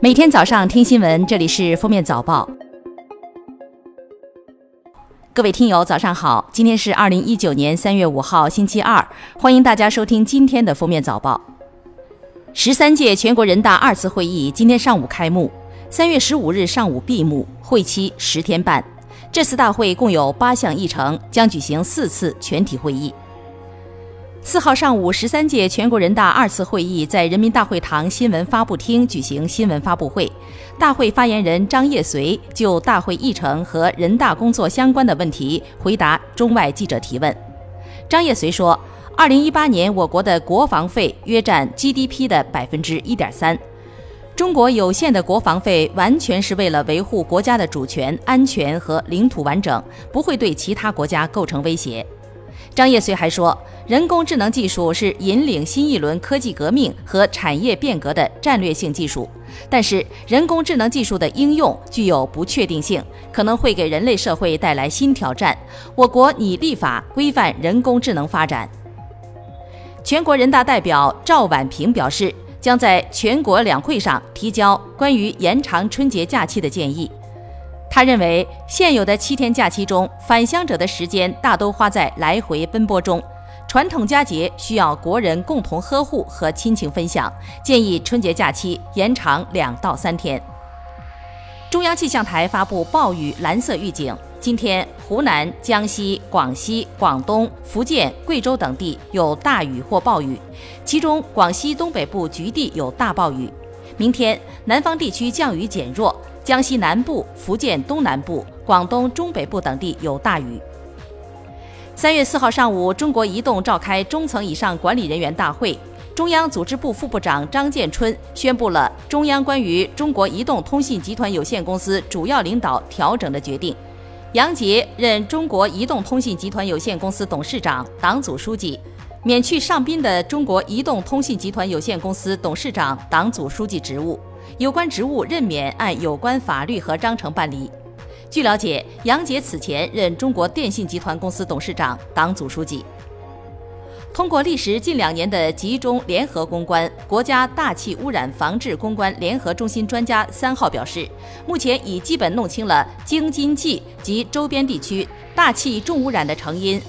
每天早上听新闻，这里是封面早报。各位听友，早上好！今天是二零一九年三月五号，星期二，欢迎大家收听今天的封面早报。十三届全国人大二次会议今天上午开幕，三月十五日上午闭幕，会期十天半。这次大会共有八项议程，将举行四次全体会议。四号上午，十三届全国人大二次会议在人民大会堂新闻发布厅举行新闻发布会。大会发言人张业遂就大会议程和人大工作相关的问题回答中外记者提问。张业遂说：“二零一八年我国的国防费约占 GDP 的百分之一点三，中国有限的国防费完全是为了维护国家的主权、安全和领土完整，不会对其他国家构成威胁。”张业遂还说，人工智能技术是引领新一轮科技革命和产业变革的战略性技术，但是人工智能技术的应用具有不确定性，可能会给人类社会带来新挑战。我国拟立法规范人工智能发展。全国人大代表赵婉平表示，将在全国两会上提交关于延长春节假期的建议。他认为，现有的七天假期中，返乡者的时间大都花在来回奔波中，传统佳节需要国人共同呵护和亲情分享，建议春节假期延长两到三天。中央气象台发布暴雨蓝色预警，今天湖南、江西、广西、广东、福建、贵州等地有大雨或暴雨，其中广西东北部局地有大暴雨。明天南方地区降雨减弱。江西南部、福建东南部、广东中北部等地有大雨。三月四号上午，中国移动召开中层以上管理人员大会，中央组织部副部长张建春宣布了中央关于中国移动通信集团有限公司主要领导调整的决定。杨杰任中国移动通信集团有限公司董事长、党组书记，免去尚斌的中国移动通信集团有限公司董事长、党组书记职务。有关职务任免按有关法律和章程办理。据了解，杨杰此前任中国电信集团公司董事长、党组书记。通过历时近两年的集中联合攻关，国家大气污染防治攻关联合中心专家三号表示，目前已基本弄清了京津冀及周边地区大气重污染的成因。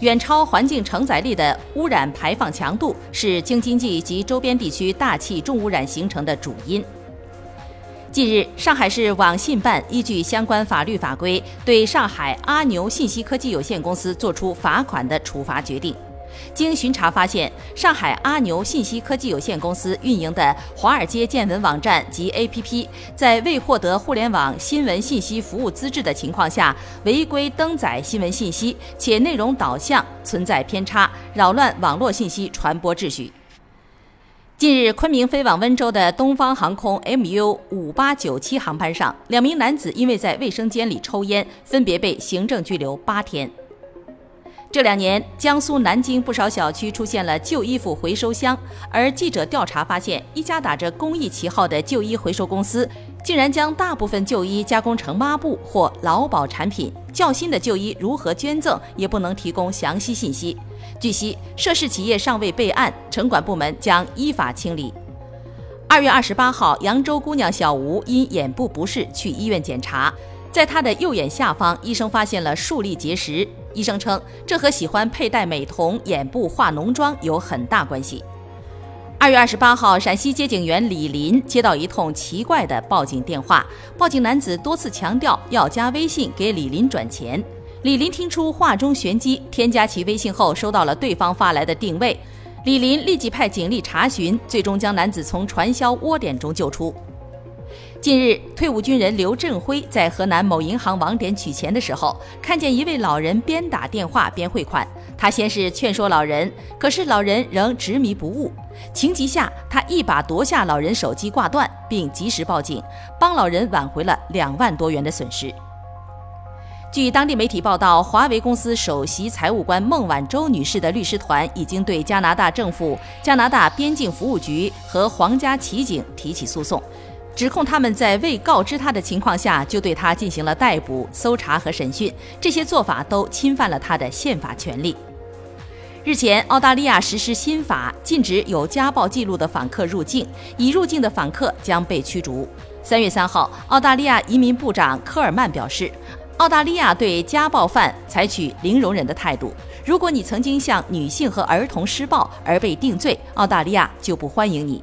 远超环境承载力的污染排放强度是京津冀及周边地区大气重污染形成的主因。近日，上海市网信办依据相关法律法规，对上海阿牛信息科技有限公司作出罚款的处罚决定。经巡查发现，上海阿牛信息科技有限公司运营的华尔街见闻网站及 APP，在未获得互联网新闻信息服务资质的情况下，违规登载新闻信息，且内容导向存在偏差，扰乱网络信息传播秩序。近日，昆明飞往温州的东方航空 MU 五八九七航班上，两名男子因为在卫生间里抽烟，分别被行政拘留八天。这两年，江苏南京不少小区出现了旧衣服回收箱，而记者调查发现，一家打着公益旗号的旧衣回收公司，竟然将大部分旧衣加工成抹布或劳保产品。较新的旧衣如何捐赠，也不能提供详细信息。据悉，涉事企业尚未备案，城管部门将依法清理。二月二十八号，扬州姑娘小吴因眼部不适去医院检查，在他的右眼下方，医生发现了数粒结石。医生称，这和喜欢佩戴美瞳、眼部化浓妆有很大关系。二月二十八号，陕西接警员李林接到一通奇怪的报警电话，报警男子多次强调要加微信给李林转钱。李林听出话中玄机，添加其微信后，收到了对方发来的定位。李林立即派警力查询，最终将男子从传销窝点中救出。近日，退伍军人刘振辉在河南某银行网点取钱的时候，看见一位老人边打电话边汇款。他先是劝说老人，可是老人仍执迷不悟。情急下，他一把夺下老人手机挂断，并及时报警，帮老人挽回了两万多元的损失。据当地媒体报道，华为公司首席财务官孟晚舟女士的律师团已经对加拿大政府、加拿大边境服务局和皇家骑警提起诉讼，指控他们在未告知他的情况下就对他进行了逮捕、搜查和审讯，这些做法都侵犯了他的宪法权利。日前，澳大利亚实施新法，禁止有家暴记录的访客入境，已入境的访客将被驱逐。三月三号，澳大利亚移民部长科尔曼表示，澳大利亚对家暴犯采取零容忍的态度。如果你曾经向女性和儿童施暴而被定罪，澳大利亚就不欢迎你。